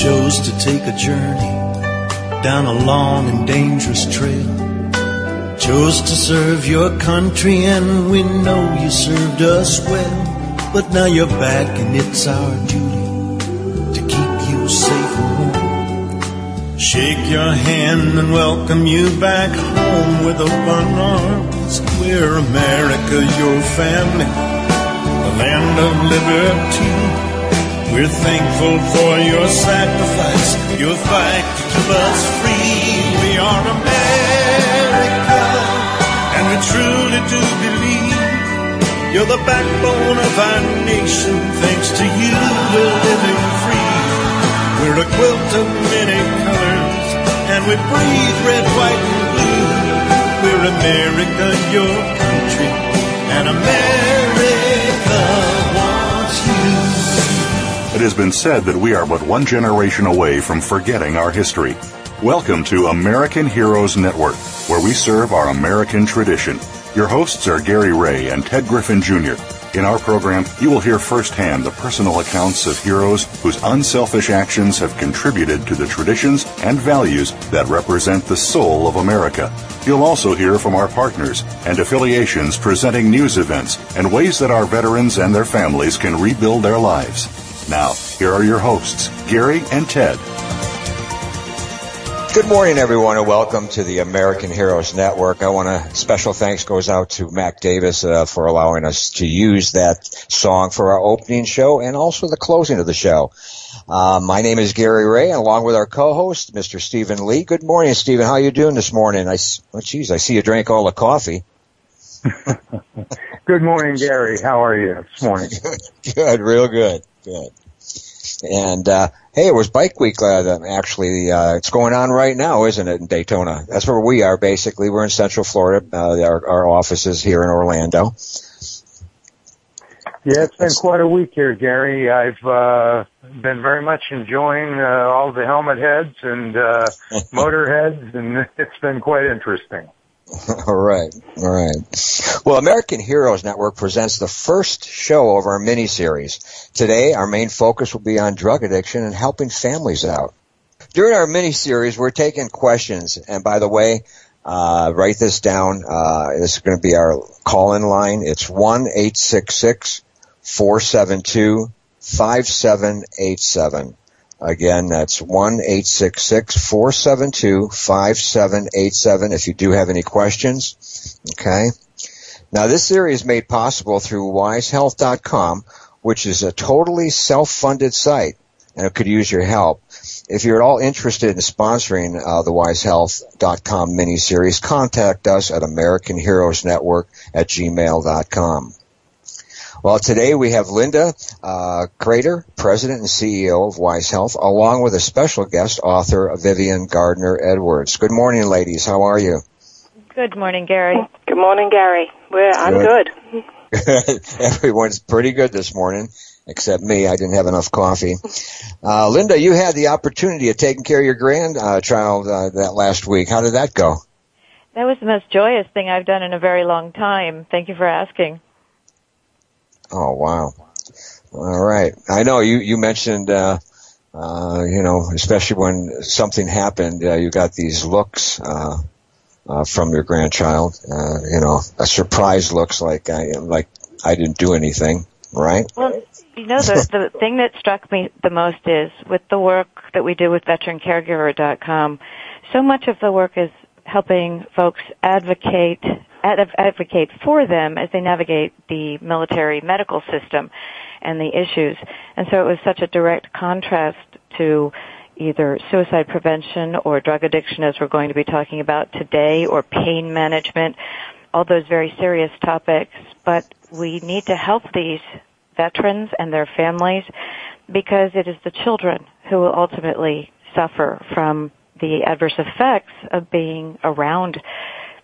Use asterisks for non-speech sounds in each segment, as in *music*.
chose to take a journey down a long and dangerous trail. Chose to serve your country and we know you served us well. But now you're back and it's our duty to keep you safe and warm. Shake your hand and welcome you back home with open arms. We're America, your family, the land of liberty. We're thankful for your sacrifice, your fight to keep us free. We are America, and we truly do believe you're the backbone of our nation. Thanks to you, we're living free. We're a quilt of many colors, and we breathe red, white, and blue. We're America, your country, and America It has been said that we are but one generation away from forgetting our history. Welcome to American Heroes Network, where we serve our American tradition. Your hosts are Gary Ray and Ted Griffin Jr. In our program, you will hear firsthand the personal accounts of heroes whose unselfish actions have contributed to the traditions and values that represent the soul of America. You'll also hear from our partners and affiliations presenting news events and ways that our veterans and their families can rebuild their lives. Now, here are your hosts, Gary and Ted. Good morning, everyone, and welcome to the American Heroes Network. I want to special thanks goes out to Mac Davis uh, for allowing us to use that song for our opening show and also the closing of the show. Uh, my name is Gary Ray, and along with our co-host, Mr. Stephen Lee. Good morning, Stephen. How are you doing this morning? I, oh, geez, I see you drank all the coffee. *laughs* good morning, Gary. How are you this morning? *laughs* good, real good, good. And uh, hey, it was Bike Week. Uh, actually, uh, it's going on right now, isn't it, in Daytona? That's where we are. Basically, we're in Central Florida. Uh, our, our office is here in Orlando. Yeah, it's been quite a week here, Gary. I've uh, been very much enjoying uh, all the helmet heads and uh, *laughs* motor heads, and *laughs* it's been quite interesting. *laughs* All right, all right. Well, American Heroes Network presents the first show of our mini series. Today, our main focus will be on drug addiction and helping families out. During our mini series, we're taking questions, and by the way, uh, write this down. Uh, this is going to be our call-in line. It's one eight six six four seven two five seven eight seven. Again, that's one eight six six four seven two five seven eight seven. If you do have any questions, okay. Now, this series is made possible through WiseHealth.com, which is a totally self-funded site, and it could use your help. If you're at all interested in sponsoring uh, the WiseHealth.com mini-series, contact us at AmericanHeroesNetwork at gmail.com. Well, today we have Linda uh, Crater, President and CEO of Wise Health, along with a special guest author, Vivian Gardner Edwards. Good morning, ladies. How are you? Good morning, Gary. Good morning, Gary. We're, I'm good. good. *laughs* Everyone's pretty good this morning, except me. I didn't have enough coffee. Uh, Linda, you had the opportunity of taking care of your grandchild uh, that last week. How did that go? That was the most joyous thing I've done in a very long time. Thank you for asking. Oh wow! All right, I know you you mentioned uh, uh, you know especially when something happened, uh, you got these looks uh, uh, from your grandchild. Uh, you know, a surprise looks like I like I didn't do anything, right? Well, you know the the *laughs* thing that struck me the most is with the work that we do with VeteranCaregiver.com. So much of the work is helping folks advocate advocate for them as they navigate the military medical system and the issues. And so it was such a direct contrast to either suicide prevention or drug addiction as we're going to be talking about today or pain management, all those very serious topics. But we need to help these veterans and their families because it is the children who will ultimately suffer from the adverse effects of being around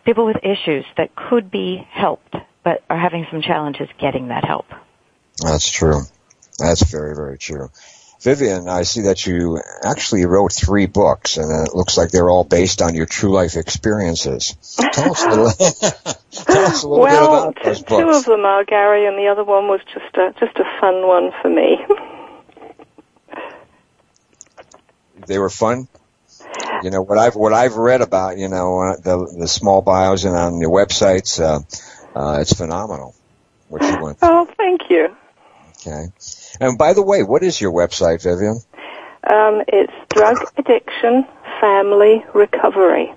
people with issues that could be helped, but are having some challenges getting that help. That's true. That's very, very true. Vivian, I see that you actually wrote three books, and it looks like they're all based on your true life experiences. Tell us a little, *laughs* tell us a little well, bit about those books. Two of them are Gary, and the other one was just a just a fun one for me. they were fun. You know what I've what I've read about you know uh, the the small bios and on the websites. Uh, uh, it's phenomenal what you went through. Oh, thank you. Okay. And by the way, what is your website, Vivian? Um, it's Drug Addiction Family Recovery.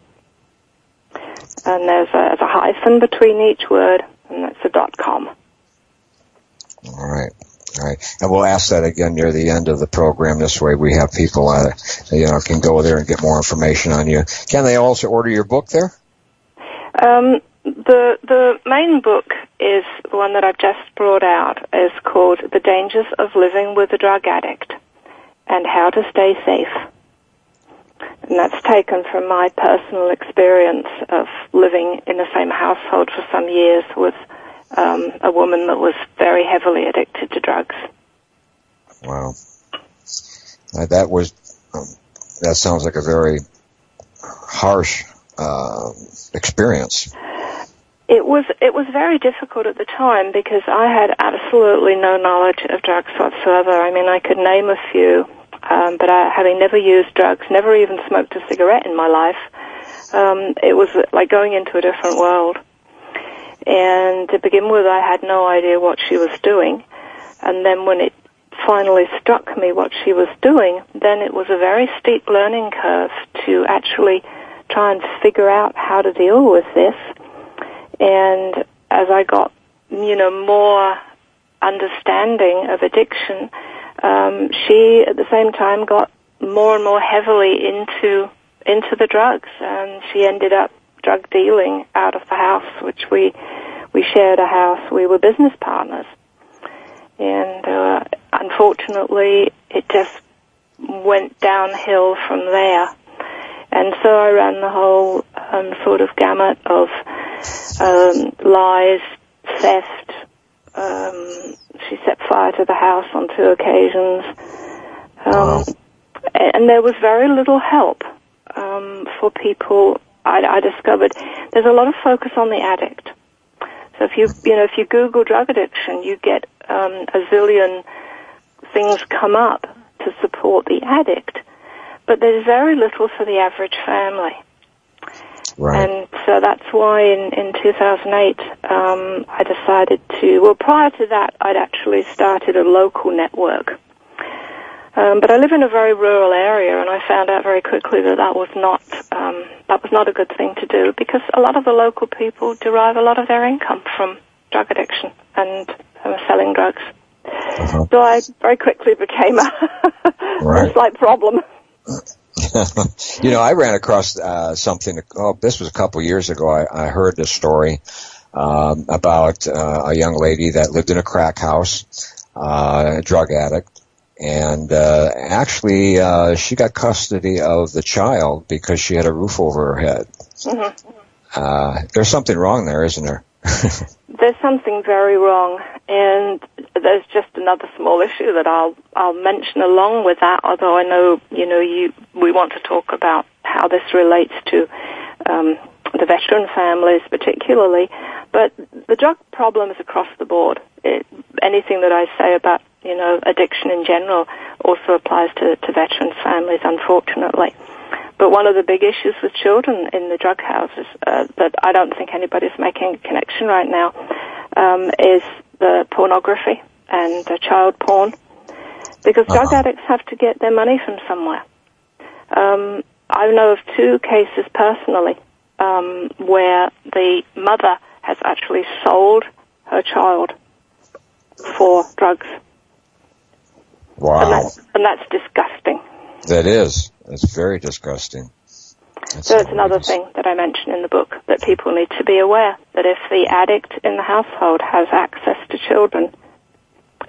And there's a, there's a hyphen between each word, and that's a dot com. All right. All right. And we'll ask that again near the end of the program. This way we have people, uh, you know, can go there and get more information on you. Can they also order your book there? Um, the the main book is the one that I've just brought out. is called "The Dangers of Living with a Drug Addict and How to Stay Safe." And that's taken from my personal experience of living in the same household for some years with um, a woman that was very heavily addicted to drugs. Wow. Uh, that was, um, that sounds like a very harsh uh, experience. It was it was very difficult at the time because I had absolutely no knowledge of drugs whatsoever. I mean, I could name a few, um, but I, having never used drugs, never even smoked a cigarette in my life, um, it was like going into a different world. And to begin with, I had no idea what she was doing. And then when it finally struck me what she was doing, then it was a very steep learning curve to actually try and figure out how to deal with this and as I got, you know, more understanding of addiction, um, she at the same time got more and more heavily into into the drugs, and she ended up drug dealing out of the house, which we we shared a house. We were business partners, and uh, unfortunately, it just went downhill from there. And so I ran the whole um, sort of gamut of um, lies, theft. Um, she set fire to the house on two occasions. Um, wow. And there was very little help um, for people. I, I discovered there's a lot of focus on the addict. So if you you know if you Google drug addiction, you get um, a zillion things come up to support the addict, but there's very little for the average family. Right. And so that's why in, in 2008 um, I decided to, well prior to that I'd actually started a local network. Um, but I live in a very rural area and I found out very quickly that that was not, um, that was not a good thing to do because a lot of the local people derive a lot of their income from drug addiction and uh, selling drugs. Uh-huh. So I very quickly became a, *laughs* right. a slight problem. *laughs* *laughs* you know, I ran across uh, something. Oh, this was a couple years ago. I, I heard this story um, about uh, a young lady that lived in a crack house, uh, a drug addict, and uh, actually uh, she got custody of the child because she had a roof over her head. Mm-hmm. Uh, there's something wrong there, isn't there? *laughs* there's something very wrong, and there's just another small issue that I'll I'll mention along with that. Although I know you know you we want to talk about how this relates to um, the veteran families particularly, but the drug problem is across the board. It, anything that I say about you know addiction in general also applies to, to veterans families, unfortunately. But one of the big issues with children in the drug houses uh, that I don't think anybody's making a connection right now um, is the pornography and uh, child porn, because uh-huh. drug addicts have to get their money from somewhere. Um, I know of two cases personally um, where the mother has actually sold her child for drugs. Wow. And that's, and that's disgusting. That is. That's very disgusting. That's so it's another thing that I mention in the book that people need to be aware that if the addict in the household has access to children,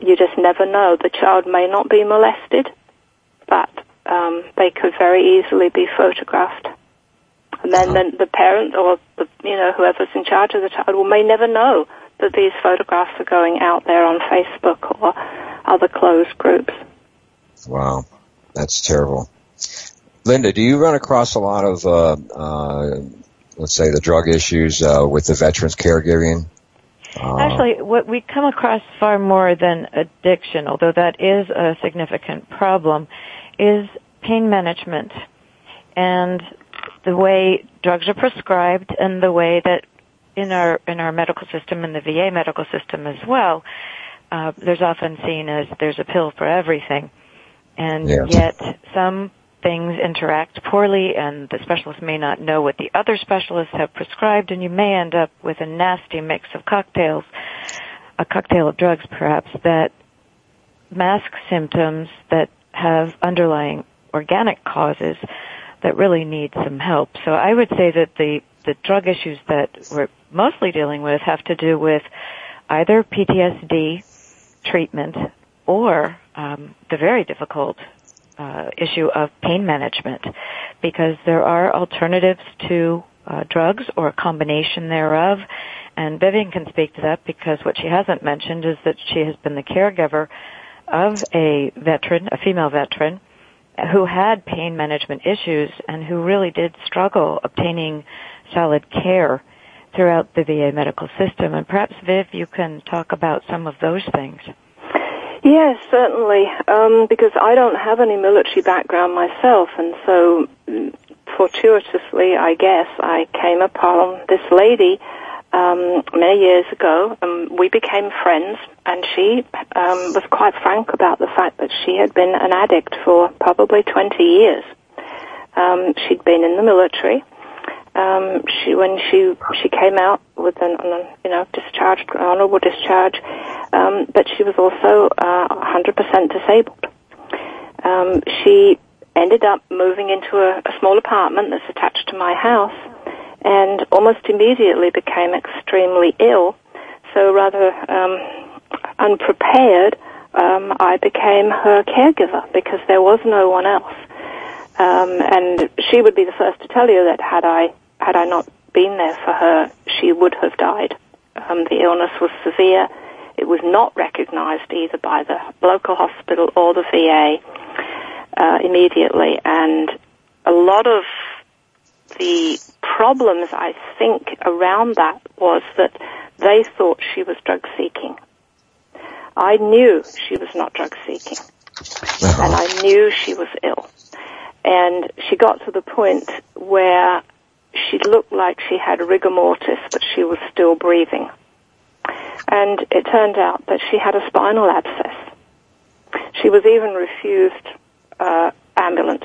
you just never know. The child may not be molested, but um, they could very easily be photographed. And then, then the parent or the, you know whoever's in charge of the child will may never know that these photographs are going out there on Facebook or other closed groups. Wow, that's terrible. Linda, do you run across a lot of, uh, uh, let's say, the drug issues uh, with the veterans caregiving? Uh, Actually, what we come across far more than addiction, although that is a significant problem, is pain management and the way drugs are prescribed and the way that in our in our medical system and the VA medical system as well, uh, there's often seen as there's a pill for everything, and yes. yet some things interact poorly, and the specialist may not know what the other specialists have prescribed, and you may end up with a nasty mix of cocktails, a cocktail of drugs perhaps that mask symptoms that have underlying organic causes that really need some help. So I would say that the the drug issues that we're mostly dealing with have to do with either PTSD treatment or um, the very difficult uh, issue of pain management because there are alternatives to uh, drugs or a combination thereof. And Vivian can speak to that because what she hasn't mentioned is that she has been the caregiver of a veteran, a female veteran, who had pain management issues and who really did struggle obtaining solid care throughout the VA medical system. And perhaps, Viv, you can talk about some of those things. Yes, certainly, um, because I don't have any military background myself, and so fortuitously, I guess, I came upon this lady um, many years ago, and we became friends. And she um, was quite frank about the fact that she had been an addict for probably 20 years. Um, she'd been in the military. Um, she when she she came out with an, an you know discharged honorable discharge, um, but she was also uh, 100% disabled. Um, she ended up moving into a, a small apartment that's attached to my house and almost immediately became extremely ill. So rather um, unprepared, um, I became her caregiver because there was no one else. Um, and she would be the first to tell you that had I had I not been there for her, she would have died. Um, the illness was severe. It was not recognized either by the local hospital or the VA uh, immediately, and a lot of the problems, I think, around that was that they thought she was drug seeking. I knew she was not drug seeking. Uh-huh. And I knew she was ill. And she got to the point where she looked like she had rigor mortis, but she was still breathing. And it turned out that she had a spinal abscess. She was even refused uh, ambulance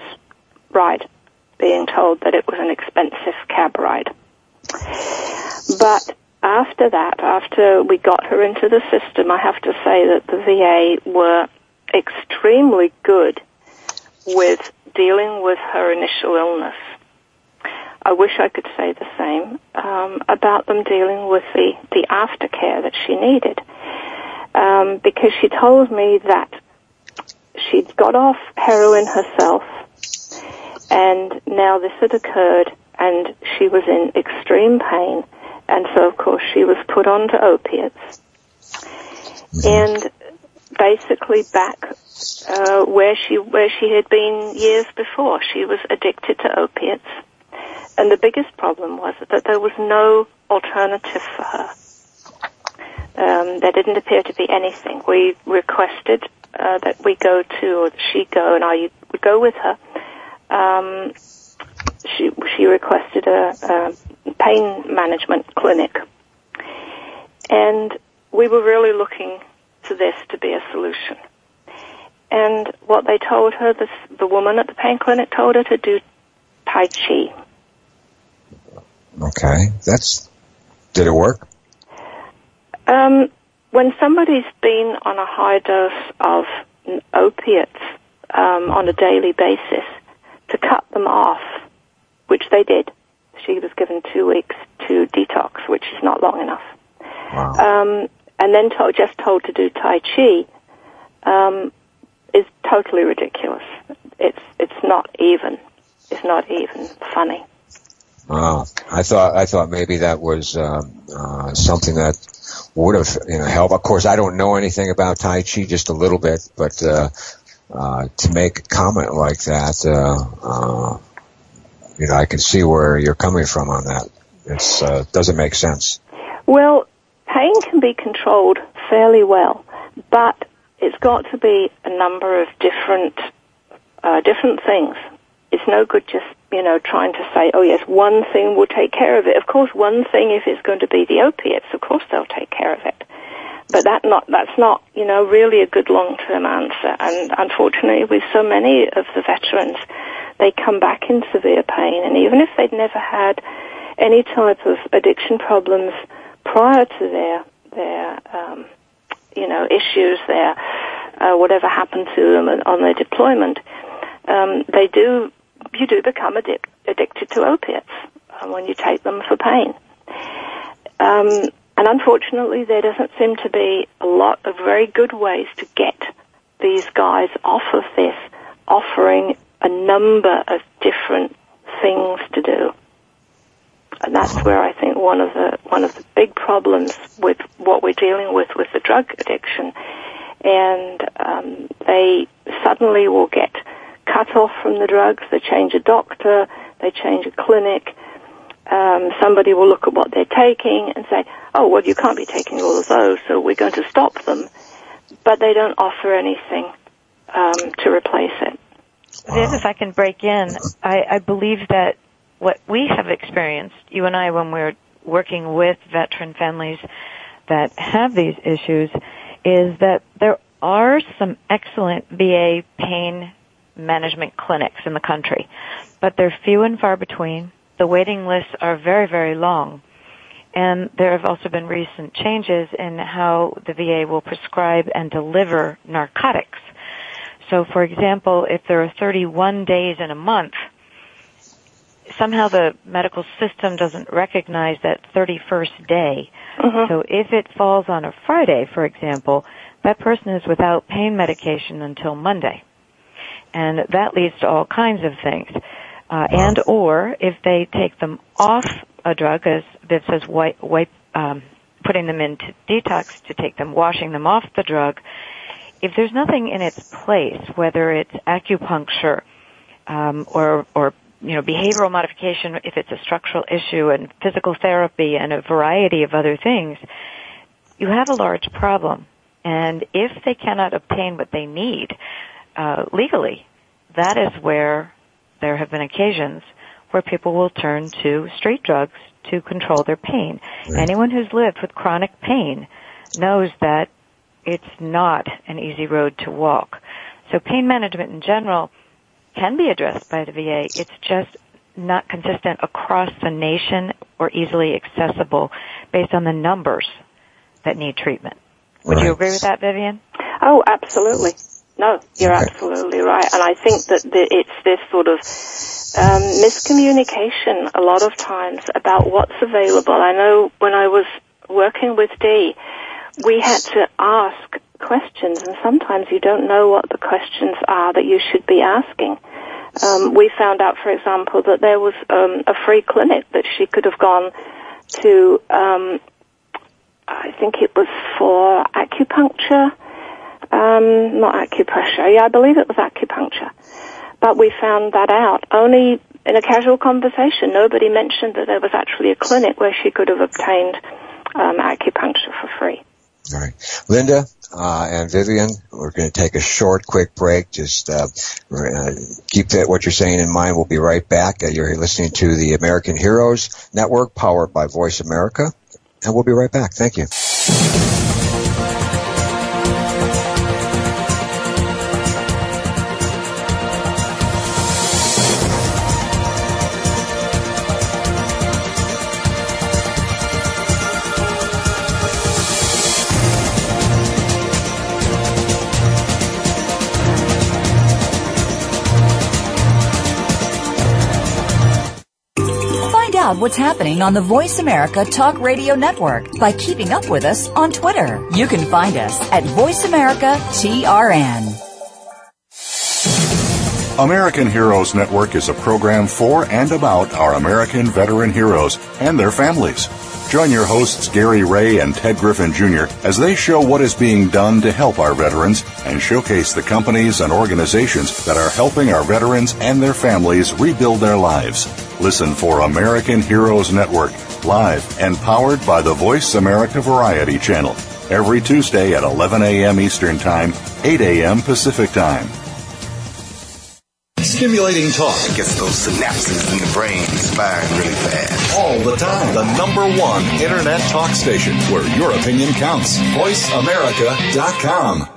ride being told that it was an expensive cab ride. But after that, after we got her into the system, I have to say that the VA were extremely good with dealing with her initial illness. I wish I could say the same um, about them dealing with the, the aftercare that she needed. Um, because she told me that she'd got off heroin herself and now this had occurred and she was in extreme pain and so of course she was put onto opiates mm-hmm. and basically back uh, where she where she had been years before she was addicted to opiates and the biggest problem was that there was no alternative for her um, there didn't appear to be anything we requested uh, that we go to or she go and I would go with her um, she she requested a, a pain management clinic, and we were really looking to this to be a solution. And what they told her, this, the woman at the pain clinic told her to do Tai Chi. Okay, that's did it work? Um, when somebody's been on a high dose of opiates um, on a daily basis, to cut them off, which they did. She was given two weeks to detox, which is not long enough. Wow. Um, and then told, just told to do Tai Chi um, is totally ridiculous. It's it's not even. It's not even funny. Wow. I thought I thought maybe that was um, uh, something that would have you know helped. Of course, I don't know anything about Tai Chi, just a little bit, but uh, uh, to make a comment like that, uh, uh, you know, I can see where you're coming from on that. It uh, doesn't make sense. Well, pain can be controlled fairly well, but it's got to be a number of different uh, different things. It's no good just, you know, trying to say, oh yes, one thing will take care of it. Of course, one thing, if it's going to be the opiates, of course they'll take care of it. But that not, that's not, you know, really a good long-term answer. And unfortunately, with so many of the veterans, they come back in severe pain. And even if they'd never had any type of addiction problems prior to their, their, um, you know, issues, their, uh, whatever happened to them on their deployment, um, they do, you do become addic- addicted to opiates uh, when you take them for pain. Um, and unfortunately, there doesn't seem to be a lot of very good ways to get these guys off of this, offering a number of different things to do. And that's where I think one of the one of the big problems with what we're dealing with with the drug addiction, and um, they suddenly will get cut off from the drugs. They change a doctor, they change a clinic, um, somebody will look at what they're taking and say, oh, well, you can't be taking all of those, so we're going to stop them. But they don't offer anything um, to replace it. Viv, if I can break in, I, I believe that what we have experienced, you and I, when we're working with veteran families that have these issues, is that there are some excellent VA pain management clinics in the country, but they're few and far between the waiting lists are very, very long. And there have also been recent changes in how the VA will prescribe and deliver narcotics. So for example, if there are 31 days in a month, somehow the medical system doesn't recognize that 31st day. Mm-hmm. So if it falls on a Friday, for example, that person is without pain medication until Monday. And that leads to all kinds of things uh, and or if they take them off a drug, as Viv says, wipe, wipe um, putting them into detox to take them, washing them off the drug. If there's nothing in its place, whether it's acupuncture um, or or you know behavioral modification, if it's a structural issue, and physical therapy, and a variety of other things, you have a large problem. And if they cannot obtain what they need uh, legally, that is where there have been occasions where people will turn to street drugs to control their pain. Right. Anyone who's lived with chronic pain knows that it's not an easy road to walk. So pain management in general can be addressed by the VA. It's just not consistent across the nation or easily accessible based on the numbers that need treatment. Would right. you agree with that, Vivian? Oh, absolutely. No, you're absolutely right. And I think that the, it's this sort of um, miscommunication a lot of times about what's available. I know when I was working with Dee, we had to ask questions, and sometimes you don't know what the questions are that you should be asking. Um, we found out, for example, that there was um, a free clinic that she could have gone to. Um, I think it was for acupuncture um, not acupressure. Yeah, I believe it was acupuncture. But we found that out only in a casual conversation. Nobody mentioned that there was actually a clinic where she could have obtained um, acupuncture for free. All right. Linda uh, and Vivian, we're going to take a short, quick break. Just uh, uh, keep that, what you're saying in mind. We'll be right back. Uh, you're listening to the American Heroes Network, powered by Voice America, and we'll be right back. Thank you. Out what's happening on the Voice America Talk Radio Network by keeping up with us on Twitter. You can find us at Voice America TRN. American Heroes Network is a program for and about our American veteran heroes and their families. Join your hosts Gary Ray and Ted Griffin Jr. as they show what is being done to help our veterans and showcase the companies and organizations that are helping our veterans and their families rebuild their lives. Listen for American Heroes Network, live and powered by the Voice America Variety Channel, every Tuesday at 11 a.m. Eastern Time, 8 a.m. Pacific Time. stimulating talk. It gets those synapses in the brain firing really fast. All the time. The number one Internet talk station where your opinion counts. VoiceAmerica.com.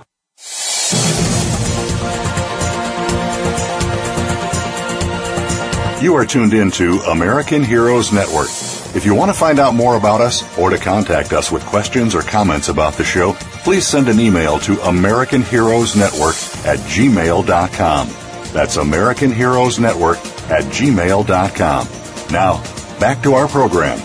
You are tuned in to American Heroes Network. If you want to find out more about us or to contact us with questions or comments about the show, please send an email to American Heroes Network at gmail.com. That's American Heroes Network at gmail.com. Now, back to our program.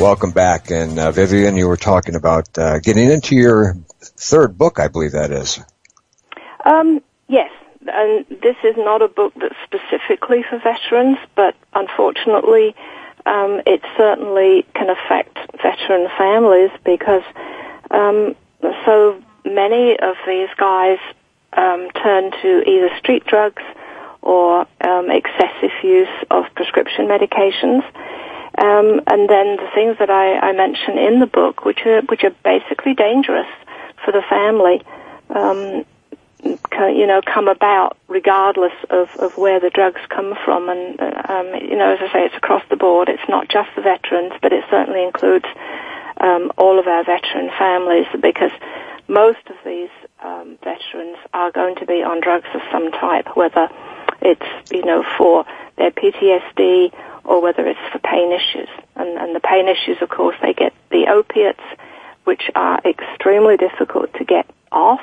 Welcome back. And uh, Vivian, you were talking about uh, getting into your third book, I believe that is. Um, yes, and this is not a book that's specifically for veterans, but unfortunately, um, it certainly can affect veteran families because um, so many of these guys um, turn to either street drugs or um, excessive use of prescription medications. Um, and then the things that I, I mention in the book, which are which are basically dangerous for the family, um, you know, come about regardless of, of where the drugs come from. And, um, you know, as I say, it's across the board. It's not just the veterans, but it certainly includes um, all of our veteran families because most of these um, veterans are going to be on drugs of some type, whether it's, you know, for their PTSD or whether it's for pain issues. And, and the pain issues, of course, they get the opiates, which are extremely difficult to get off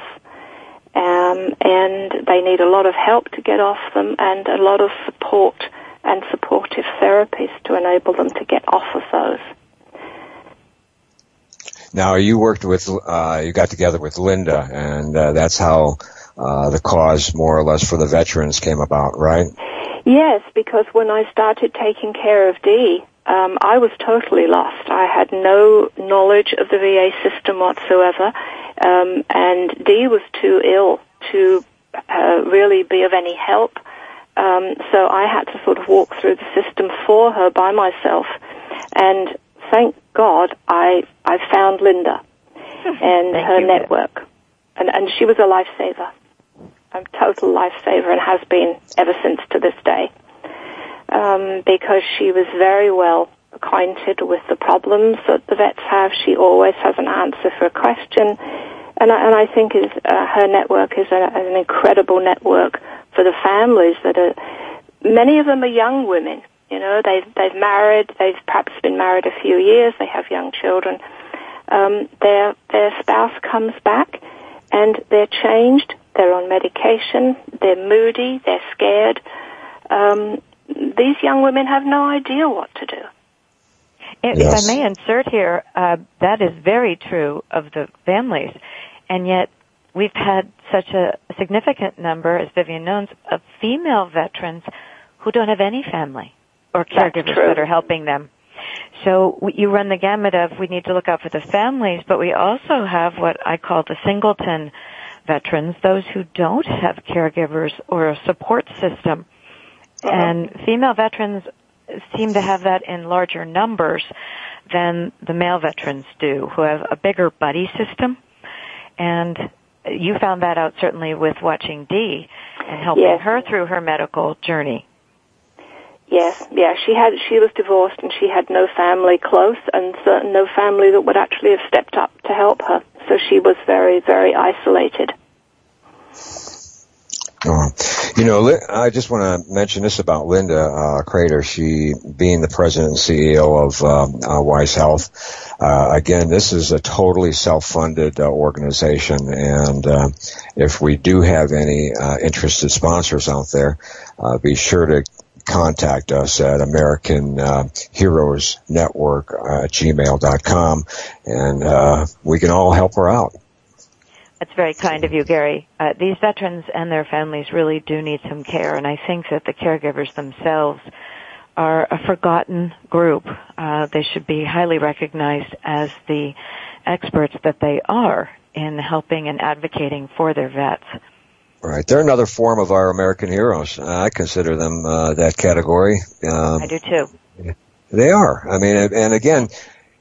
um, and they need a lot of help to get off them and a lot of support and supportive therapies to enable them to get off of those. Now, you worked with, uh, you got together with Linda, and uh, that's how uh, the cause, more or less, for the veterans came about, right? Yes, because when I started taking care of Dee, um, I was totally lost. I had no knowledge of the VA system whatsoever, um, and Dee was too ill to uh, really be of any help. Um, so I had to sort of walk through the system for her by myself, and thank God I I found Linda *laughs* and her you. network, and and she was a lifesaver, a total lifesaver, and has been ever since to this day um, because she was very well acquainted with the problems that the vets have. She always has an answer for a question, and I, and I think is uh, her network is a, an incredible network for the families that are. Many of them are young women. You know, they've they've married. They've perhaps been married a few years. They have young children. Um, their their spouse comes back, and they're changed. They're on medication. They're moody. They're scared. Um, these young women have no idea what to do. If, yes. if I may insert here, uh, that is very true of the families, and yet we've had such a significant number, as Vivian knows, of female veterans who don't have any family or caregivers that are helping them. So you run the gamut of we need to look out for the families, but we also have what I call the singleton veterans, those who don't have caregivers or a support system uh-huh. And female veterans seem to have that in larger numbers than the male veterans do, who have a bigger buddy system. And you found that out certainly with watching Dee and helping yes. her through her medical journey. Yes, yeah, she had she was divorced and she had no family close and no family that would actually have stepped up to help her. So she was very very isolated. You know, I just want to mention this about Linda uh, Crater. She being the president and CEO of um, uh, Wise Health. Uh, again, this is a totally self-funded uh, organization, and uh, if we do have any uh, interested sponsors out there, be sure to contact us at American uh, Heroes Network uh, gmail.com, and uh, we can all help her out. That's very kind of you, Gary. Uh, these veterans and their families really do need some care, and I think that the caregivers themselves are a forgotten group. Uh, they should be highly recognized as the experts that they are in helping and advocating for their vets. Right, they're another form of our American heroes. I consider them uh, that category. Um, I do too. They are. I mean, and again,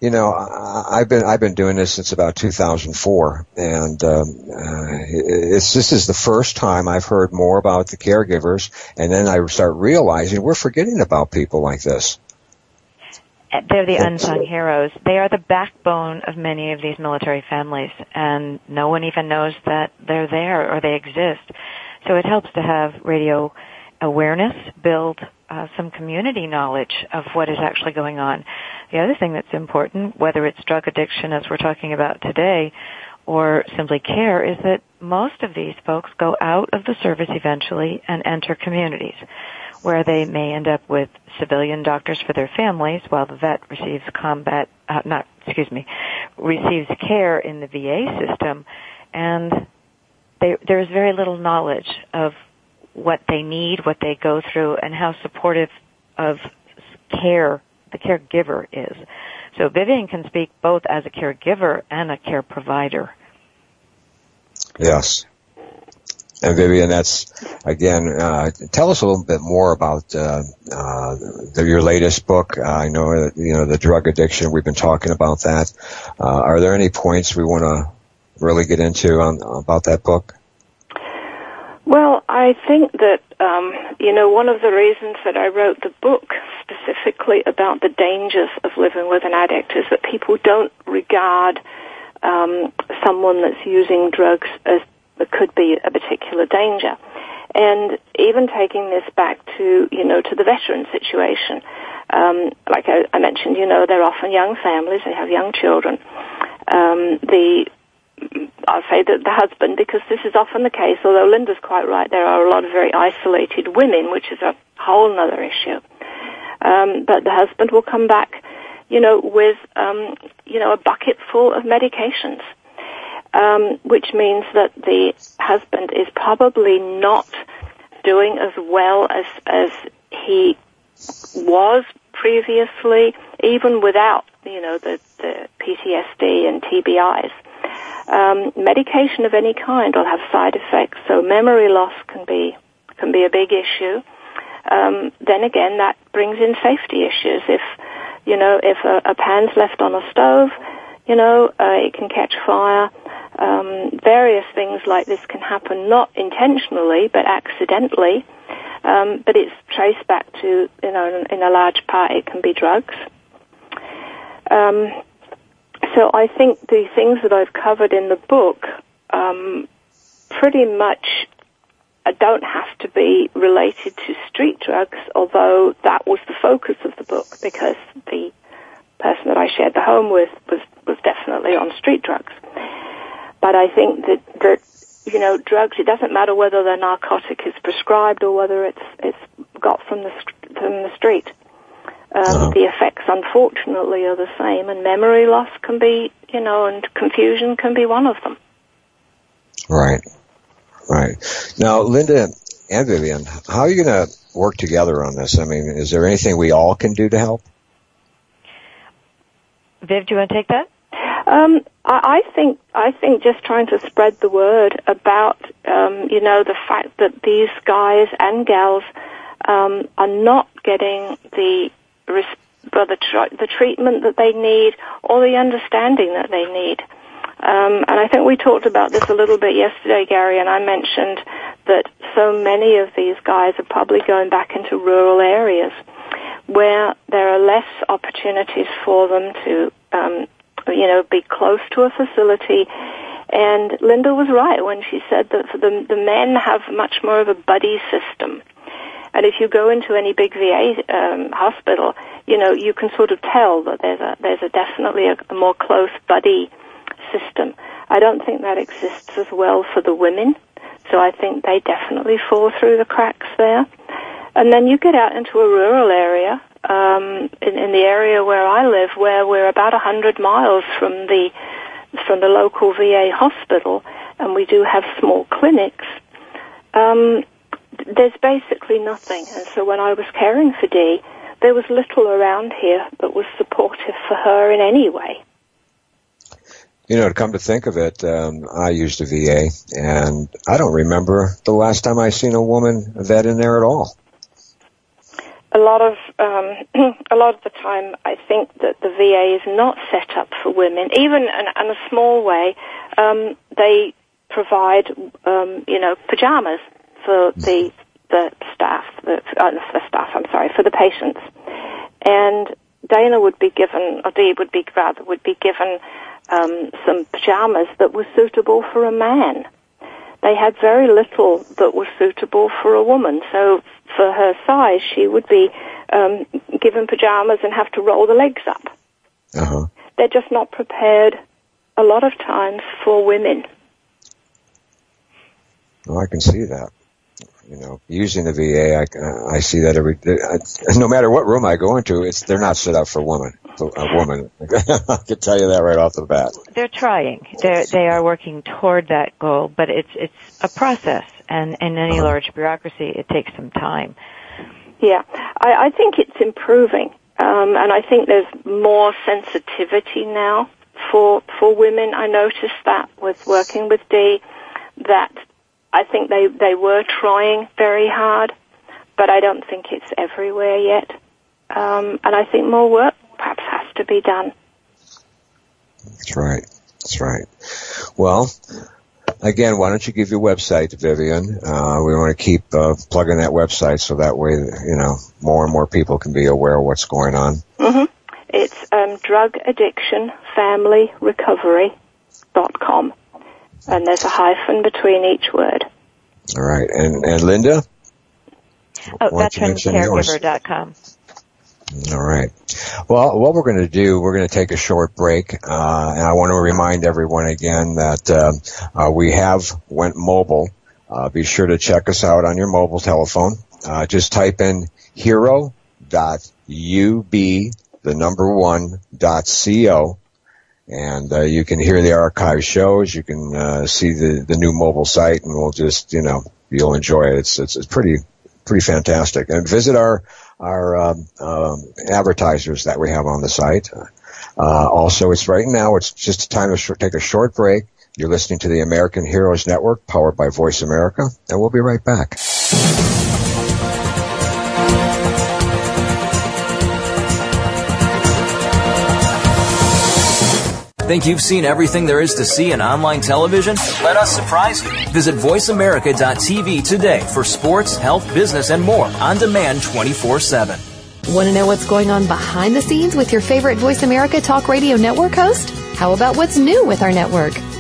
you know, I, I've been I've been doing this since about 2004, and um, uh, it's this is the first time I've heard more about the caregivers, and then I start realizing we're forgetting about people like this. They're the unsung heroes. They are the backbone of many of these military families, and no one even knows that they're there or they exist. So it helps to have radio awareness, build uh, some community knowledge of what is actually going on. The other thing that's important, whether it's drug addiction as we're talking about today, or simply care, is that most of these folks go out of the service eventually and enter communities where they may end up with civilian doctors for their families while the vet receives combat, uh, not, excuse me, receives care in the VA system and they, there's very little knowledge of what they need, what they go through, and how supportive of care the caregiver is. So Vivian can speak both as a caregiver and a care provider. Yes. And Vivian, that's again. Uh, tell us a little bit more about uh, uh, the, your latest book. I know you know the drug addiction. We've been talking about that. Uh, are there any points we want to really get into on about that book? Well, I think that, um, you know, one of the reasons that I wrote the book specifically about the dangers of living with an addict is that people don't regard um, someone that's using drugs as could be a particular danger. And even taking this back to, you know, to the veteran situation, um, like I, I mentioned, you know, they're often young families, they have young children. Um, the I'll say that the husband, because this is often the case, although Linda's quite right, there are a lot of very isolated women, which is a whole other issue. Um, but the husband will come back, you know, with, um, you know, a bucket full of medications, um, which means that the husband is probably not doing as well as, as he was previously, even without, you know, the, the PTSD and TBIs um, medication of any kind will have side effects. So memory loss can be can be a big issue. Um, then again, that brings in safety issues. If you know if a, a pan's left on a stove, you know uh, it can catch fire. Um, various things like this can happen not intentionally but accidentally. Um, but it's traced back to you know in a large part it can be drugs. Um, so I think the things that I've covered in the book um, pretty much uh, don't have to be related to street drugs, although that was the focus of the book because the person that I shared the home with was, was definitely on street drugs. But I think that, that, you know, drugs, it doesn't matter whether the narcotic is prescribed or whether it's, it's got from the, from the street. Um, uh-huh. The effects, unfortunately, are the same, and memory loss can be, you know, and confusion can be one of them. Right, right. Now, Linda and Vivian, how are you going to work together on this? I mean, is there anything we all can do to help? Viv, do you want to take that? Um, I, I think I think just trying to spread the word about um, you know the fact that these guys and gals um, are not getting the the, tr- the treatment that they need or the understanding that they need. Um, and I think we talked about this a little bit yesterday, Gary, and I mentioned that so many of these guys are probably going back into rural areas where there are less opportunities for them to, um, you know, be close to a facility. And Linda was right when she said that the, the men have much more of a buddy system. And if you go into any big VA um, hospital, you know you can sort of tell that there's a there's a definitely a, a more close buddy system. I don't think that exists as well for the women, so I think they definitely fall through the cracks there. And then you get out into a rural area, um, in, in the area where I live, where we're about a hundred miles from the from the local VA hospital, and we do have small clinics. Um, there's basically nothing. And so when I was caring for Dee, there was little around here that was supportive for her in any way. You know, to come to think of it, um, I used a VA, and I don't remember the last time I seen a woman vet in there at all. a lot of um, *clears throat* a lot of the time, I think that the VA is not set up for women. Even in, in a small way, um, they provide um, you know pajamas for the the staff, the, uh, the staff. I'm sorry, for the patients, and Dana would be given, or Dee would be rather would be given um, some pajamas that were suitable for a man. They had very little that was suitable for a woman. So for her size, she would be um, given pajamas and have to roll the legs up. Uh-huh. They're just not prepared a lot of times for women. Well, I can see that. You know, using the VA, I, I see that every, no matter what room I go into, it's, they're not set up for women, a woman. *laughs* I can tell you that right off the bat. They're trying. They're, they are working toward that goal, but it's, it's a process and in any uh-huh. large bureaucracy, it takes some time. Yeah, I, I think it's improving, um, and I think there's more sensitivity now for for women. I noticed that with working with Dee, that I think they they were trying very hard, but I don't think it's everywhere yet, um, and I think more work perhaps has to be done. That's right. That's right. Well, again, why don't you give your website, Vivian? Uh, we want to keep uh, plugging that website so that way, you know, more and more people can be aware of what's going on. Mm-hmm. It's um, drugaddictionfamilyrecovery.com, and there's a hyphen between each word. All right, and and Linda. Oh, veterancaregiver.com. All right. Well, what we're going to do, we're going to take a short break, uh, and I want to remind everyone again that uh, uh, we have went mobile. Uh, be sure to check us out on your mobile telephone. Uh, just type in hero.ub, the number one dot co, and uh, you can hear the archive shows. You can see the the new mobile site, and we'll just you know you'll enjoy it. It's it's, it's pretty pretty fantastic. And visit our our um, um, advertisers that we have on the site. Uh, also, it's right now. It's just a time to sh- take a short break. You're listening to the American Heroes Network, powered by Voice America, and we'll be right back. Think you've seen everything there is to see in online television? Let us surprise you. Visit VoiceAmerica.tv today for sports, health, business, and more on demand 24 7. Want to know what's going on behind the scenes with your favorite Voice America Talk Radio Network host? How about what's new with our network?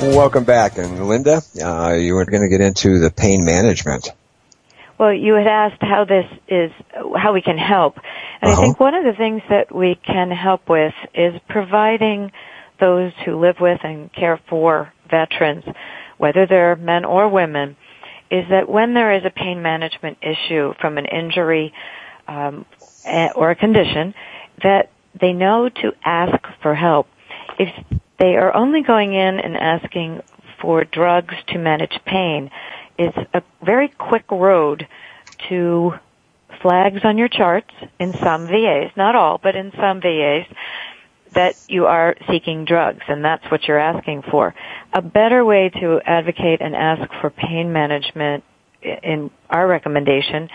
Welcome back. And Linda, uh, you were going to get into the pain management. Well, you had asked how this is, how we can help. And uh-huh. I think one of the things that we can help with is providing those who live with and care for veterans, whether they're men or women, is that when there is a pain management issue from an injury um, or a condition, that they know to ask for help. If they are only going in and asking for drugs to manage pain. It's a very quick road to flags on your charts in some VAs, not all, but in some VAs, that you are seeking drugs, and that's what you're asking for. A better way to advocate and ask for pain management in our recommendation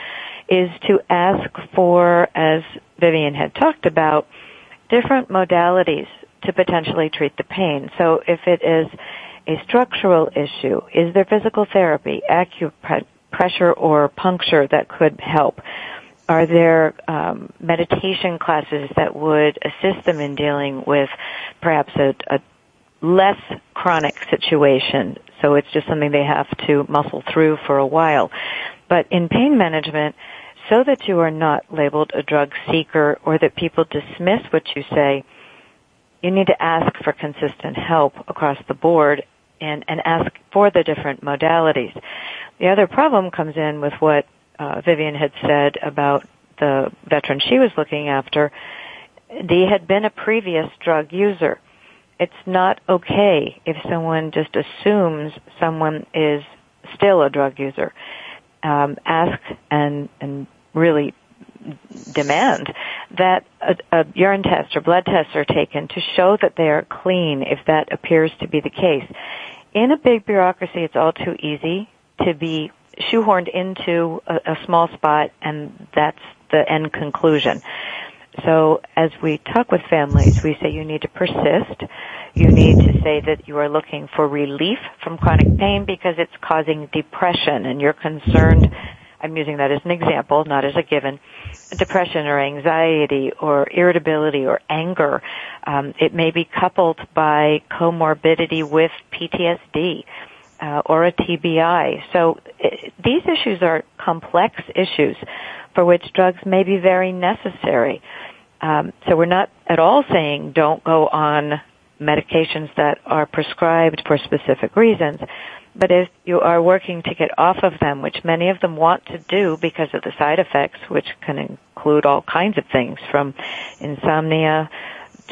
is to ask for, as Vivian had talked about, different modalities to potentially treat the pain. So if it is a structural issue, is there physical therapy, acupressure or puncture that could help? are there um, meditation classes that would assist them in dealing with perhaps a, a less chronic situation? So it's just something they have to muscle through for a while. But in pain management, so that you are not labeled a drug seeker or that people dismiss what you say, you need to ask for consistent help across the board and, and ask for the different modalities. The other problem comes in with what uh, Vivian had said about the veteran she was looking after. Dee had been a previous drug user. It's not okay if someone just assumes someone is still a drug user. Um, ask and and really demand that a, a urine test or blood tests are taken to show that they are clean if that appears to be the case. In a big bureaucracy, it's all too easy to be shoehorned into a, a small spot and that's the end conclusion. So as we talk with families, we say you need to persist. You need to say that you are looking for relief from chronic pain because it's causing depression and you're concerned I'm using that as an example, not as a given, depression or anxiety or irritability or anger. Um, it may be coupled by comorbidity with PTSD. Uh, or a TBI. So it, these issues are complex issues for which drugs may be very necessary. Um, so we're not at all saying don't go on medications that are prescribed for specific reasons. But if you are working to get off of them, which many of them want to do because of the side effects, which can include all kinds of things from insomnia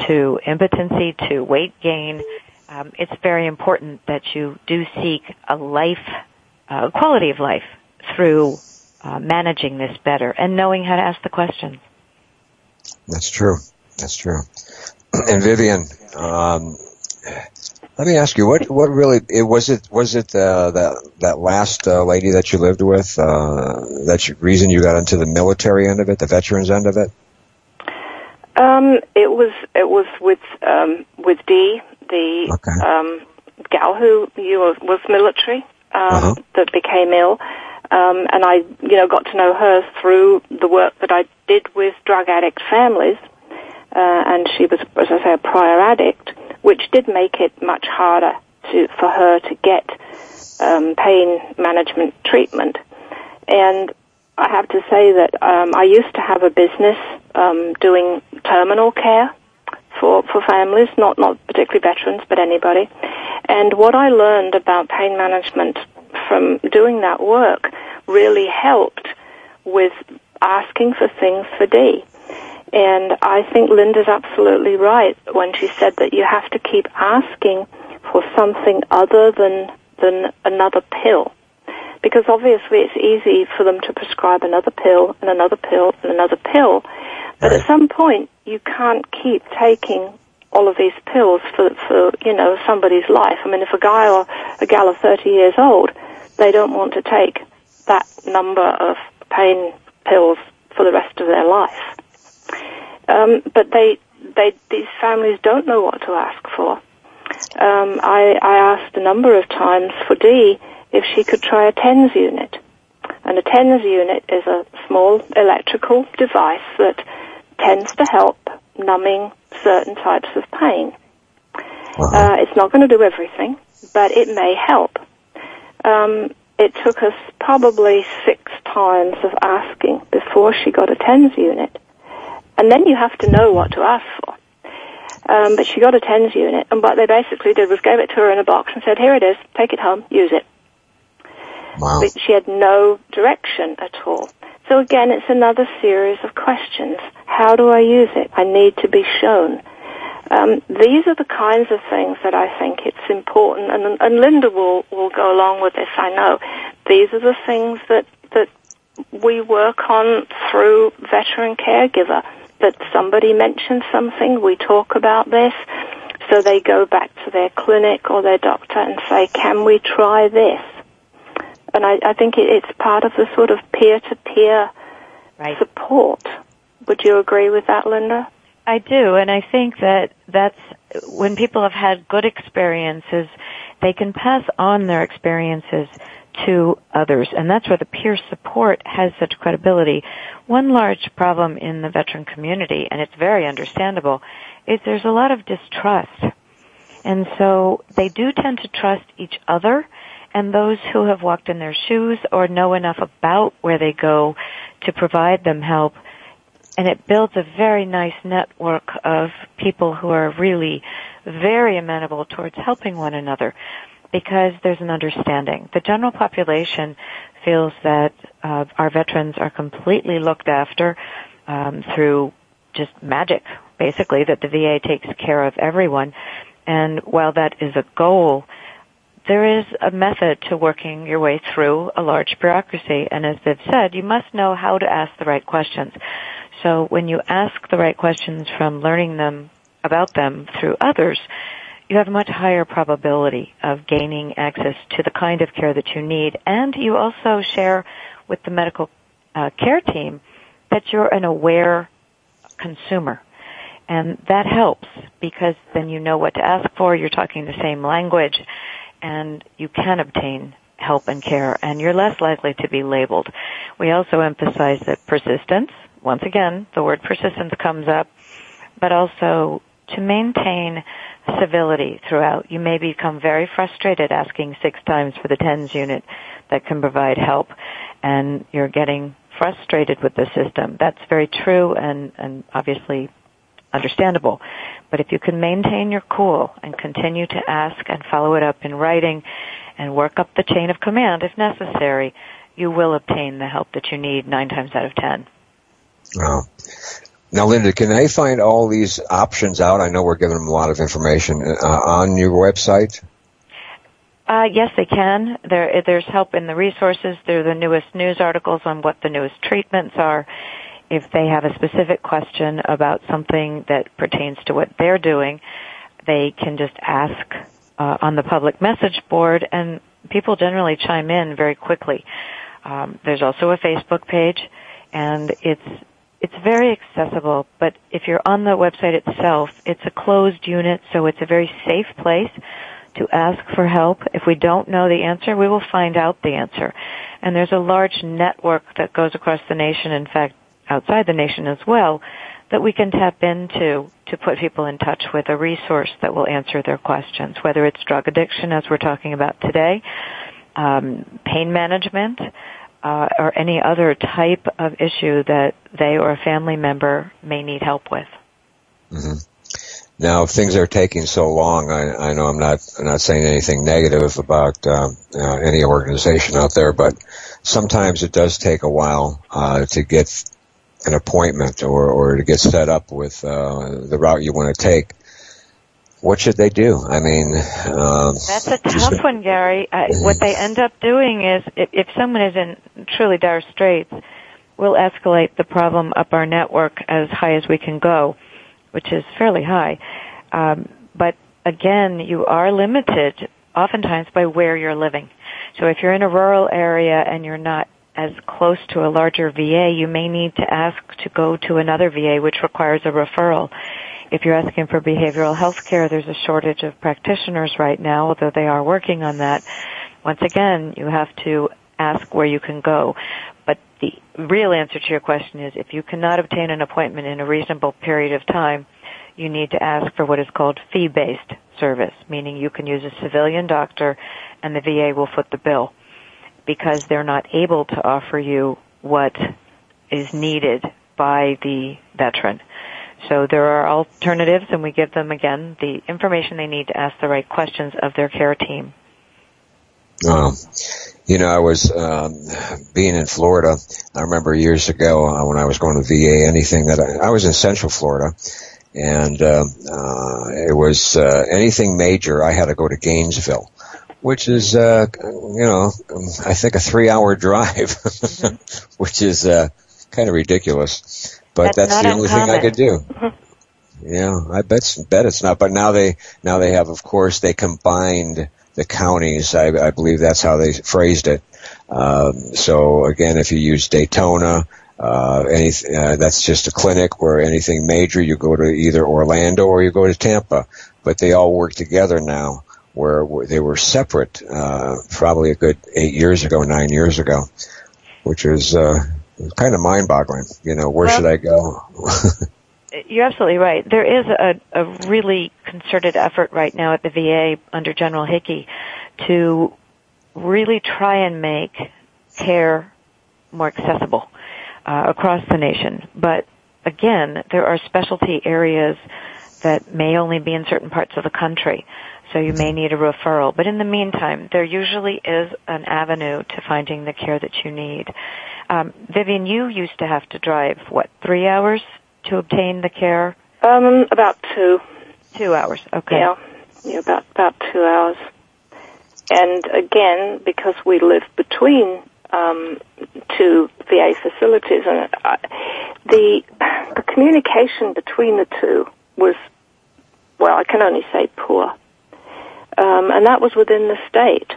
to impotency to weight gain, um, it's very important that you do seek a life, uh, quality of life through uh, managing this better and knowing how to ask the questions. That's true. That's true. *clears throat* And Vivian, um, let me ask you, what what really it was it was it uh, that that last uh, lady that you lived with uh, that's reason you got into the military end of it, the veterans end of it? Um, it was it was with um, with Dee, the okay. um, gal who you was, was military um, uh-huh. that became ill, um, and I you know got to know her through the work that I did with drug addict families, and she was as I say a prior addict which did make it much harder to, for her to get um, pain management treatment. And I have to say that um, I used to have a business um, doing terminal care for, for families, not, not particularly veterans, but anybody. And what I learned about pain management from doing that work really helped with asking for things for Dee. And I think Linda's absolutely right when she said that you have to keep asking for something other than, than another pill. Because obviously it's easy for them to prescribe another pill and another pill and another pill. But right. at some point you can't keep taking all of these pills for, for, you know, somebody's life. I mean, if a guy or a gal are 30 years old, they don't want to take that number of pain pills for the rest of their life. Um, but they, they, these families don't know what to ask for. Um, I, I asked a number of times for Dee if she could try a TENS unit. And a TENS unit is a small electrical device that tends to help numbing certain types of pain. Uh-huh. Uh, it's not going to do everything, but it may help. Um, it took us probably six times of asking before she got a TENS unit. And then you have to know what to ask for. Um, but she got a TENS unit, and what they basically did was gave it to her in a box and said, here it is, take it home, use it. Wow. But she had no direction at all. So again, it's another series of questions. How do I use it? I need to be shown. Um, these are the kinds of things that I think it's important, and, and Linda will, will go along with this, I know. These are the things that, that we work on through veteran caregiver that somebody mentions something, we talk about this, so they go back to their clinic or their doctor and say, can we try this? And I, I think it, it's part of the sort of peer-to-peer right. support. Would you agree with that, Linda? I do, and I think that that's when people have had good experiences, they can pass on their experiences to others. And that's where the peer support has such credibility. One large problem in the veteran community, and it's very understandable, is there's a lot of distrust. And so they do tend to trust each other and those who have walked in their shoes or know enough about where they go to provide them help. And it builds a very nice network of people who are really very amenable towards helping one another because there's an understanding. The general population feels that uh, our veterans are completely looked after um, through just magic, basically, that the VA takes care of everyone. And while that is a goal, there is a method to working your way through a large bureaucracy. And as they've said, you must know how to ask the right questions. So when you ask the right questions from learning them about them through others, you have a much higher probability of gaining access to the kind of care that you need. And you also share with the medical uh, care team that you're an aware consumer. And that helps because then you know what to ask for, you're talking the same language, and you can obtain help and care, and you're less likely to be labeled. We also emphasize that persistence, once again, the word persistence comes up, but also to maintain civility throughout. You may become very frustrated asking six times for the TENS unit that can provide help and you're getting frustrated with the system. That's very true and, and obviously understandable. But if you can maintain your cool and continue to ask and follow it up in writing and work up the chain of command if necessary, you will obtain the help that you need nine times out of ten. Wow. Now, Linda, can they find all these options out? I know we're giving them a lot of information uh, on your website. Uh, yes, they can. There, there's help in the resources. There are the newest news articles on what the newest treatments are. If they have a specific question about something that pertains to what they're doing, they can just ask uh, on the public message board, and people generally chime in very quickly. Um, there's also a Facebook page, and it's it's very accessible, but if you're on the website itself, it's a closed unit, so it's a very safe place to ask for help. If we don't know the answer, we will find out the answer. And there's a large network that goes across the nation, in fact, outside the nation as well, that we can tap into to put people in touch with a resource that will answer their questions, whether it's drug addiction, as we're talking about today, um, pain management, uh, or any other type of issue that they or a family member may need help with. Mm-hmm. Now, if things are taking so long, I, I know I'm not I'm not saying anything negative about uh, uh, any organization out there, but sometimes it does take a while uh, to get an appointment or, or to get set up with uh, the route you want to take what should they do? I mean, um, that's a tough one, Gary. Uh, what they end up doing is, if, if someone is in truly dire straits, we'll escalate the problem up our network as high as we can go, which is fairly high. Um, but again, you are limited oftentimes by where you're living. So if you're in a rural area and you're not as close to a larger VA, you may need to ask to go to another VA, which requires a referral. If you're asking for behavioral health care, there's a shortage of practitioners right now, although they are working on that. Once again, you have to ask where you can go. But the real answer to your question is if you cannot obtain an appointment in a reasonable period of time, you need to ask for what is called fee-based service, meaning you can use a civilian doctor and the VA will foot the bill because they're not able to offer you what is needed by the veteran. So there are alternatives and we give them again the information they need to ask the right questions of their care team. Um, you know, I was um, being in Florida. I remember years ago uh, when I was going to VA. Anything that I, I was in Central Florida, and uh, uh, it was uh, anything major. I had to go to Gainesville, which is, uh, you know, I think a three-hour *laughs* drive, mm-hmm. which is uh, kind of ridiculous but that's, that's the only uncommon. thing I could do. *laughs* yeah, I bet bet it's not. But now they now they have, of course, they combined the counties. I, I believe that's how they phrased it. Um, so again, if you use Daytona, uh, any, uh, that's just a clinic where anything major, you go to either Orlando or you go to Tampa. But they all work together now where, where they were separate, uh, probably a good eight years ago, nine years ago, which is, uh, kind of mind boggling. You know, where Well- should I go? *laughs* You're absolutely right. There is a, a really concerted effort right now at the VA under General Hickey to really try and make care more accessible uh, across the nation. But again, there are specialty areas that may only be in certain parts of the country. So you may need a referral. But in the meantime, there usually is an avenue to finding the care that you need. Um, Vivian, you used to have to drive, what, three hours to obtain the care? Um, about two. Two hours, okay. Yeah, yeah, about about two hours. And again, because we live between um, two VA facilities, and uh, the the communication between the two was, well, I can only say poor, um, and that was within the state.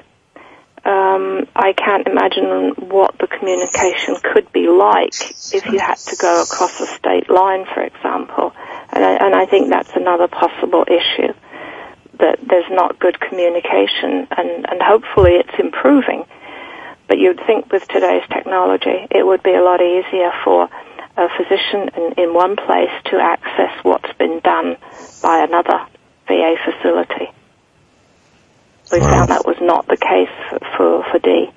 Um, I can't imagine what the communication could be like if you had to go across a state line, for example. And I, and I think that's another possible issue that there's not good communication, and, and hopefully it's improving. But you'd think with today's technology, it would be a lot easier for a physician in, in one place to access what's been done by another VA facility. We found that was not the case for, for, for Dee.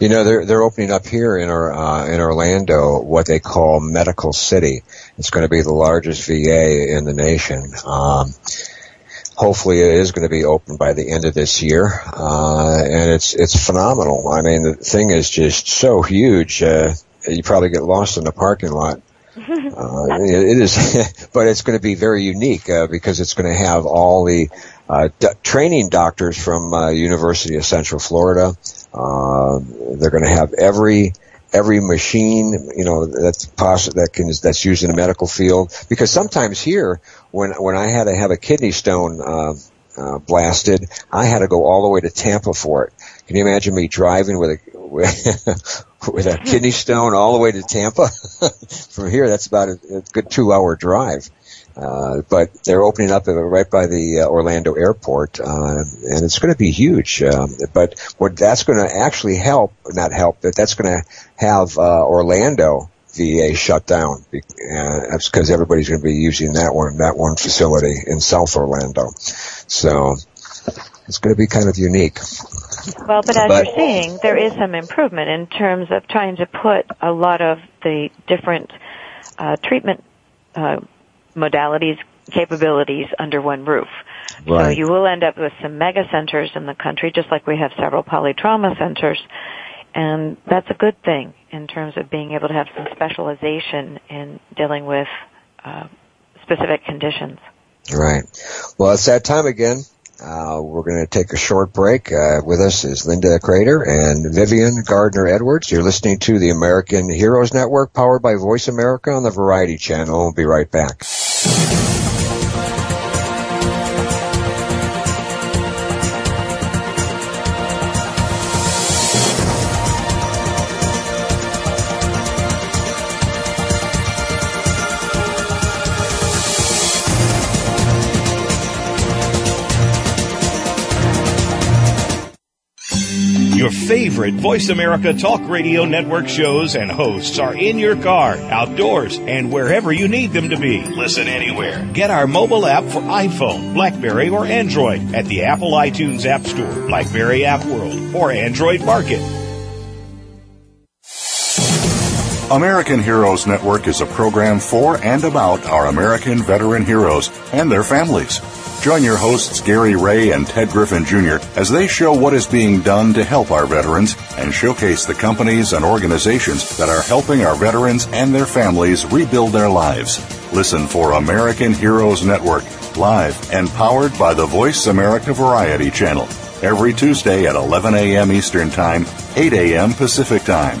You know, they're they're opening up here in our uh, in Orlando what they call Medical City. It's going to be the largest VA in the nation. Um, hopefully, it is going to be open by the end of this year, uh, and it's it's phenomenal. I mean, the thing is just so huge. Uh, you probably get lost in the parking lot. *laughs* Uh, it it is, *laughs* but it's going to be very unique uh, because it's going to have all the d- training doctors from uh, University of Central Florida. Uh, they're going to have every every machine you know that's poss- that can that's used in the medical field. Because sometimes here, when when I had to have a kidney stone uh, uh, blasted, I had to go all the way to Tampa for it. Can you imagine me driving with a with, *laughs* with a kidney stone all the way to Tampa? *laughs* From here, that's about a, a good two hour drive. Uh, but they're opening up right by the uh, Orlando airport, uh, and it's going to be huge. Um, but what that's going to actually help, not help, but that's going to have uh, Orlando VA shut down be- uh, because everybody's going to be using that one, that one facility in South Orlando. So it's going to be kind of unique. Well, but as But- you're seeing, there is some improvement in terms of trying to put a lot of the different uh, treatment uh, modalities, capabilities under one roof. So you will end up with some mega centers in the country, just like we have several polytrauma centers. And that's a good thing in terms of being able to have some specialization in dealing with uh, specific conditions. Right. Well, it's that time again. Uh, we're going to take a short break. Uh, with us is Linda Crater and Vivian Gardner Edwards. You're listening to the American Heroes Network, powered by Voice America on the Variety Channel. We'll be right back. Favorite Voice America Talk Radio Network shows and hosts are in your car, outdoors, and wherever you need them to be. Listen anywhere. Get our mobile app for iPhone, Blackberry, or Android at the Apple iTunes App Store, Blackberry App World, or Android Market. American Heroes Network is a program for and about our American veteran heroes and their families. Join your hosts Gary Ray and Ted Griffin Jr. as they show what is being done to help our veterans and showcase the companies and organizations that are helping our veterans and their families rebuild their lives. Listen for American Heroes Network, live and powered by the Voice America Variety Channel, every Tuesday at 11 a.m. Eastern Time, 8 a.m. Pacific Time.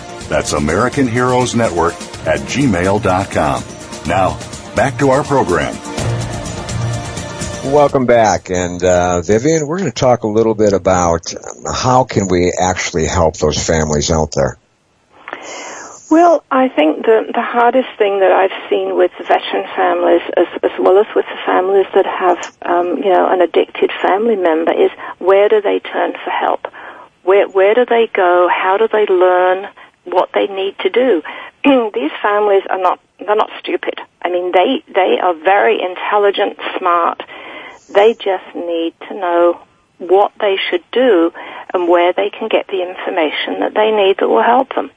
That's American Heroes Network at gmail.com. Now, back to our program. Welcome back, and uh, Vivian, we're going to talk a little bit about how can we actually help those families out there. Well, I think the the hardest thing that I've seen with veteran families, as as well as with the families that have, um, you know, an addicted family member, is where do they turn for help? Where where do they go? How do they learn what they need to do? *clears throat* These families are not they're not stupid. I mean, they they are very intelligent, smart. They just need to know what they should do and where they can get the information that they need that will help them.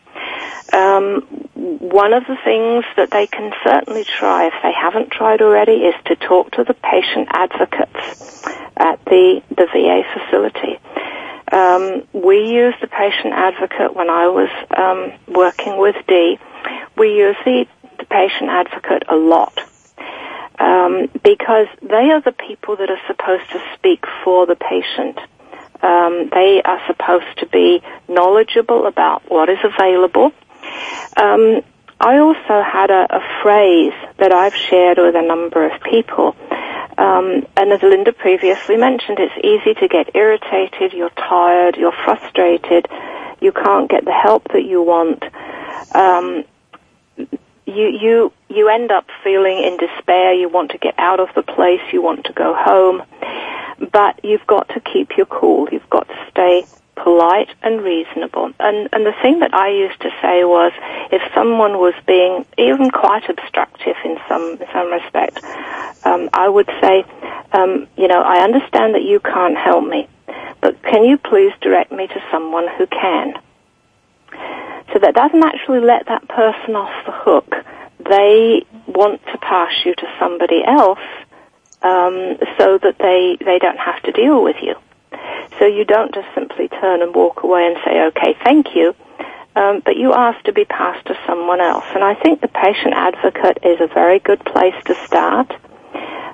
Um, one of the things that they can certainly try, if they haven't tried already, is to talk to the patient advocates at the, the VA facility. Um, we use the patient advocate when I was um, working with Dee. We use the, the patient advocate a lot um, because they are the people that are supposed to speak for the patient. Um, they are supposed to be knowledgeable about what is available um, I also had a, a, phrase that I've shared with a number of people. Um, and as Linda previously mentioned, it's easy to get irritated, you're tired, you're frustrated, you can't get the help that you want. Um, you, you, you end up feeling in despair, you want to get out of the place, you want to go home, but you've got to keep your cool, you've got to stay polite and reasonable. And and the thing that I used to say was, if someone was being even quite obstructive in some in some respect, um, I would say, um, you know, I understand that you can't help me, but can you please direct me to someone who can? So that doesn't actually let that person off the hook. They want to pass you to somebody else um, so that they they don't have to deal with you. So you don't just simply turn and walk away and say, okay, thank you, um, but you ask to be passed to someone else. And I think the patient advocate is a very good place to start.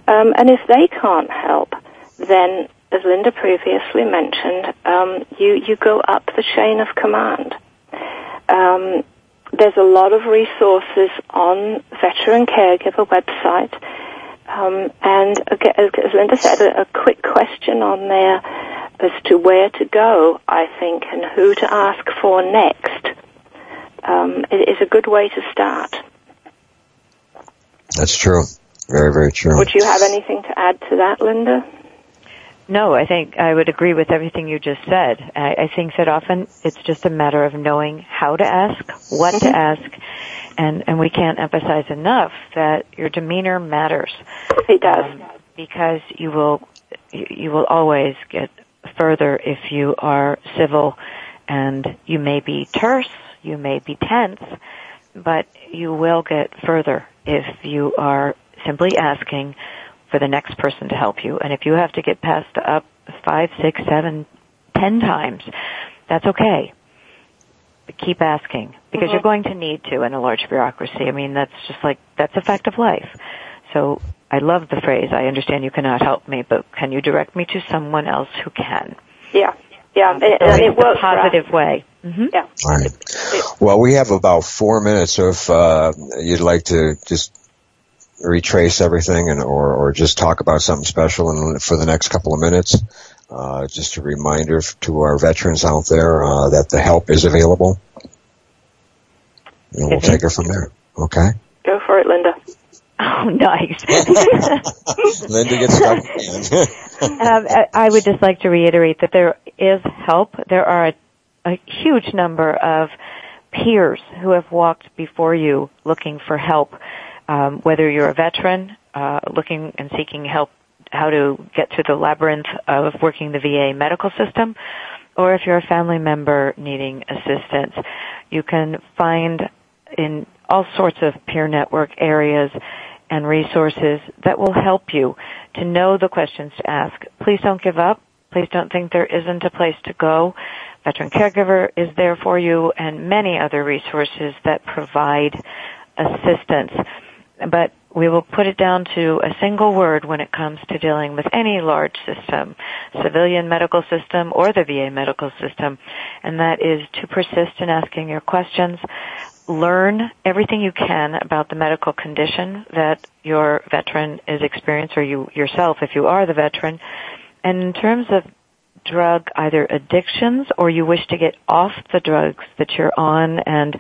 Um, and if they can't help, then, as Linda previously mentioned, um, you, you go up the chain of command. Um, there's a lot of resources on Veteran Caregiver website. Um, and as Linda said, a, a quick question on there as to where to go, I think, and who to ask for next um, is a good way to start. That's true. Very, very true. Would you have anything to add to that, Linda? No, I think I would agree with everything you just said. I, I think that often it's just a matter of knowing how to ask, what to mm-hmm. ask, and and we can't emphasize enough that your demeanor matters. It does um, because you will you, you will always get further if you are civil and you may be terse, you may be tense, but you will get further if you are simply asking for the next person to help you. And if you have to get passed up five, six, seven, ten times, that's okay. But keep asking because mm-hmm. you're going to need to in a large bureaucracy. I mean, that's just like, that's a fact of life. So I love the phrase, I understand you cannot help me, but can you direct me to someone else who can? Yeah. Yeah, and, and it works. positive way. Mm-hmm. Yeah. All right. Well, we have about four minutes. So if uh, you'd like to just retrace everything, and or or just talk about something special, and for the next couple of minutes, uh, just a reminder to our veterans out there uh, that the help is available, and we'll take it from there. Okay. Go for it, Linda. *laughs* Oh, nice. *laughs* *laughs* Linda gets stuck. um, I would just like to reiterate that there is help. There are a, a huge number of peers who have walked before you looking for help. Um, whether you're a veteran uh, looking and seeking help how to get through the labyrinth of working the VA medical system, or if you're a family member needing assistance, you can find in all sorts of peer network areas and resources that will help you to know the questions to ask. Please don't give up. Please don't think there isn't a place to go. Veteran Caregiver is there for you and many other resources that provide assistance. But we will put it down to a single word when it comes to dealing with any large system, civilian medical system or the VA medical system, and that is to persist in asking your questions. Learn everything you can about the medical condition that your veteran is experiencing, or you yourself, if you are the veteran. And in terms of drug either addictions or you wish to get off the drugs that you're on and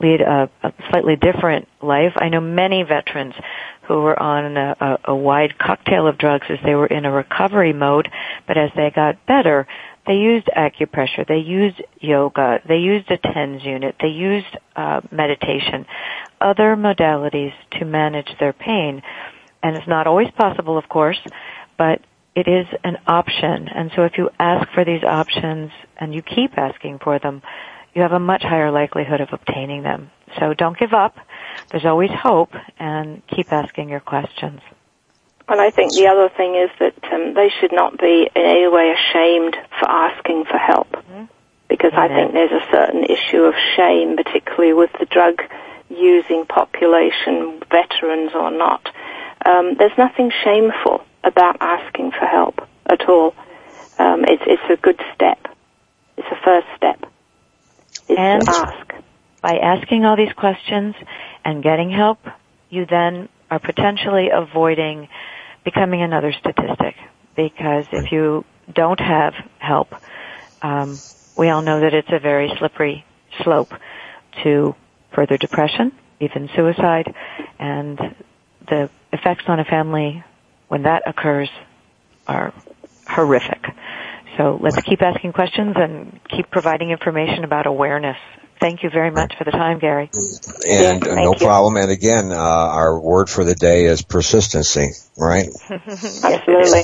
lead a, a slightly different life. I know many veterans who were on a, a, a wide cocktail of drugs as they were in a recovery mode, but as they got better, they used acupressure, they used yoga, they used a TENS unit, they used uh, meditation, other modalities to manage their pain. And it's not always possible, of course, but it is an option. And so if you ask for these options and you keep asking for them, you have a much higher likelihood of obtaining them. So don't give up. There's always hope and keep asking your questions. And I think the other thing is that um, they should not be in any way ashamed for asking for help. Mm-hmm. Because I think there's a certain issue of shame, particularly with the drug using population, veterans or not. Um, there's nothing shameful about asking for help at all. Um, it's it's a good step. It's a first step. and ask. By asking all these questions and getting help, you then are potentially avoiding becoming another statistic. Because if you don't have help, um, we all know that it's a very slippery slope to further depression, even suicide, and the effects on a family when that occurs are horrific. So let's keep asking questions and keep providing information about awareness. Thank you very much for the time, Gary. And uh, no you. problem. And again, uh, our word for the day is persistency, right? *laughs* Absolutely.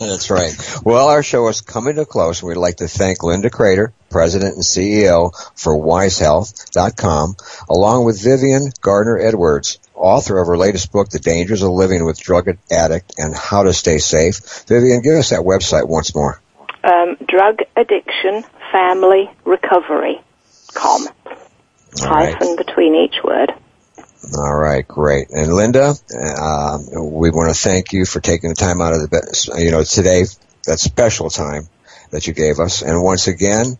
*laughs* That's right. Well, our show is coming to a close. We'd like to thank Linda Crater, President and CEO for WiseHealth.com, along with Vivian Gardner Edwards, author of her latest book, The Dangers of Living with Drug Addict and How to Stay Safe. Vivian, give us that website once more. Um, drug Addiction Family Recovery. Com. Hyphen between each word. All right, great. And Linda, uh, we want to thank you for taking the time out of the, you know, today, that special time that you gave us. And once again,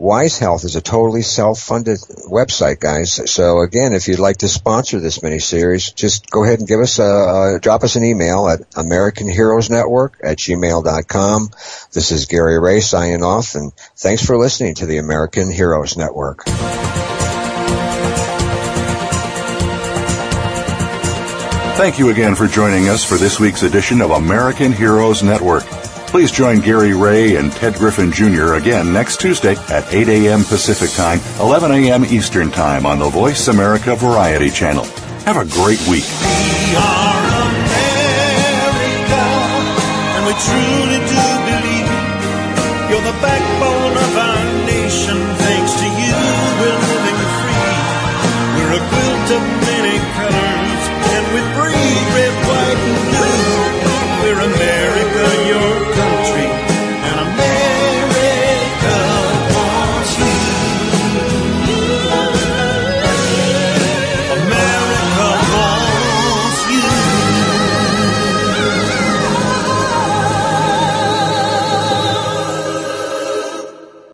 Wise Health is a totally self-funded website, guys. So again, if you'd like to sponsor this mini-series, just go ahead and give us a, uh, drop us an email at American Heroes Network at gmail.com. This is Gary Ray signing off and thanks for listening to the American Heroes Network. Thank you again for joining us for this week's edition of American Heroes Network. Please join Gary Ray and Ted Griffin Jr. again next Tuesday at 8 a.m. Pacific Time, 11 a.m. Eastern Time on the Voice America Variety Channel. Have a great week. We are America, and we truly do believe. You're the backbone of our nation. Thanks to you, we're living free. We're a quilt of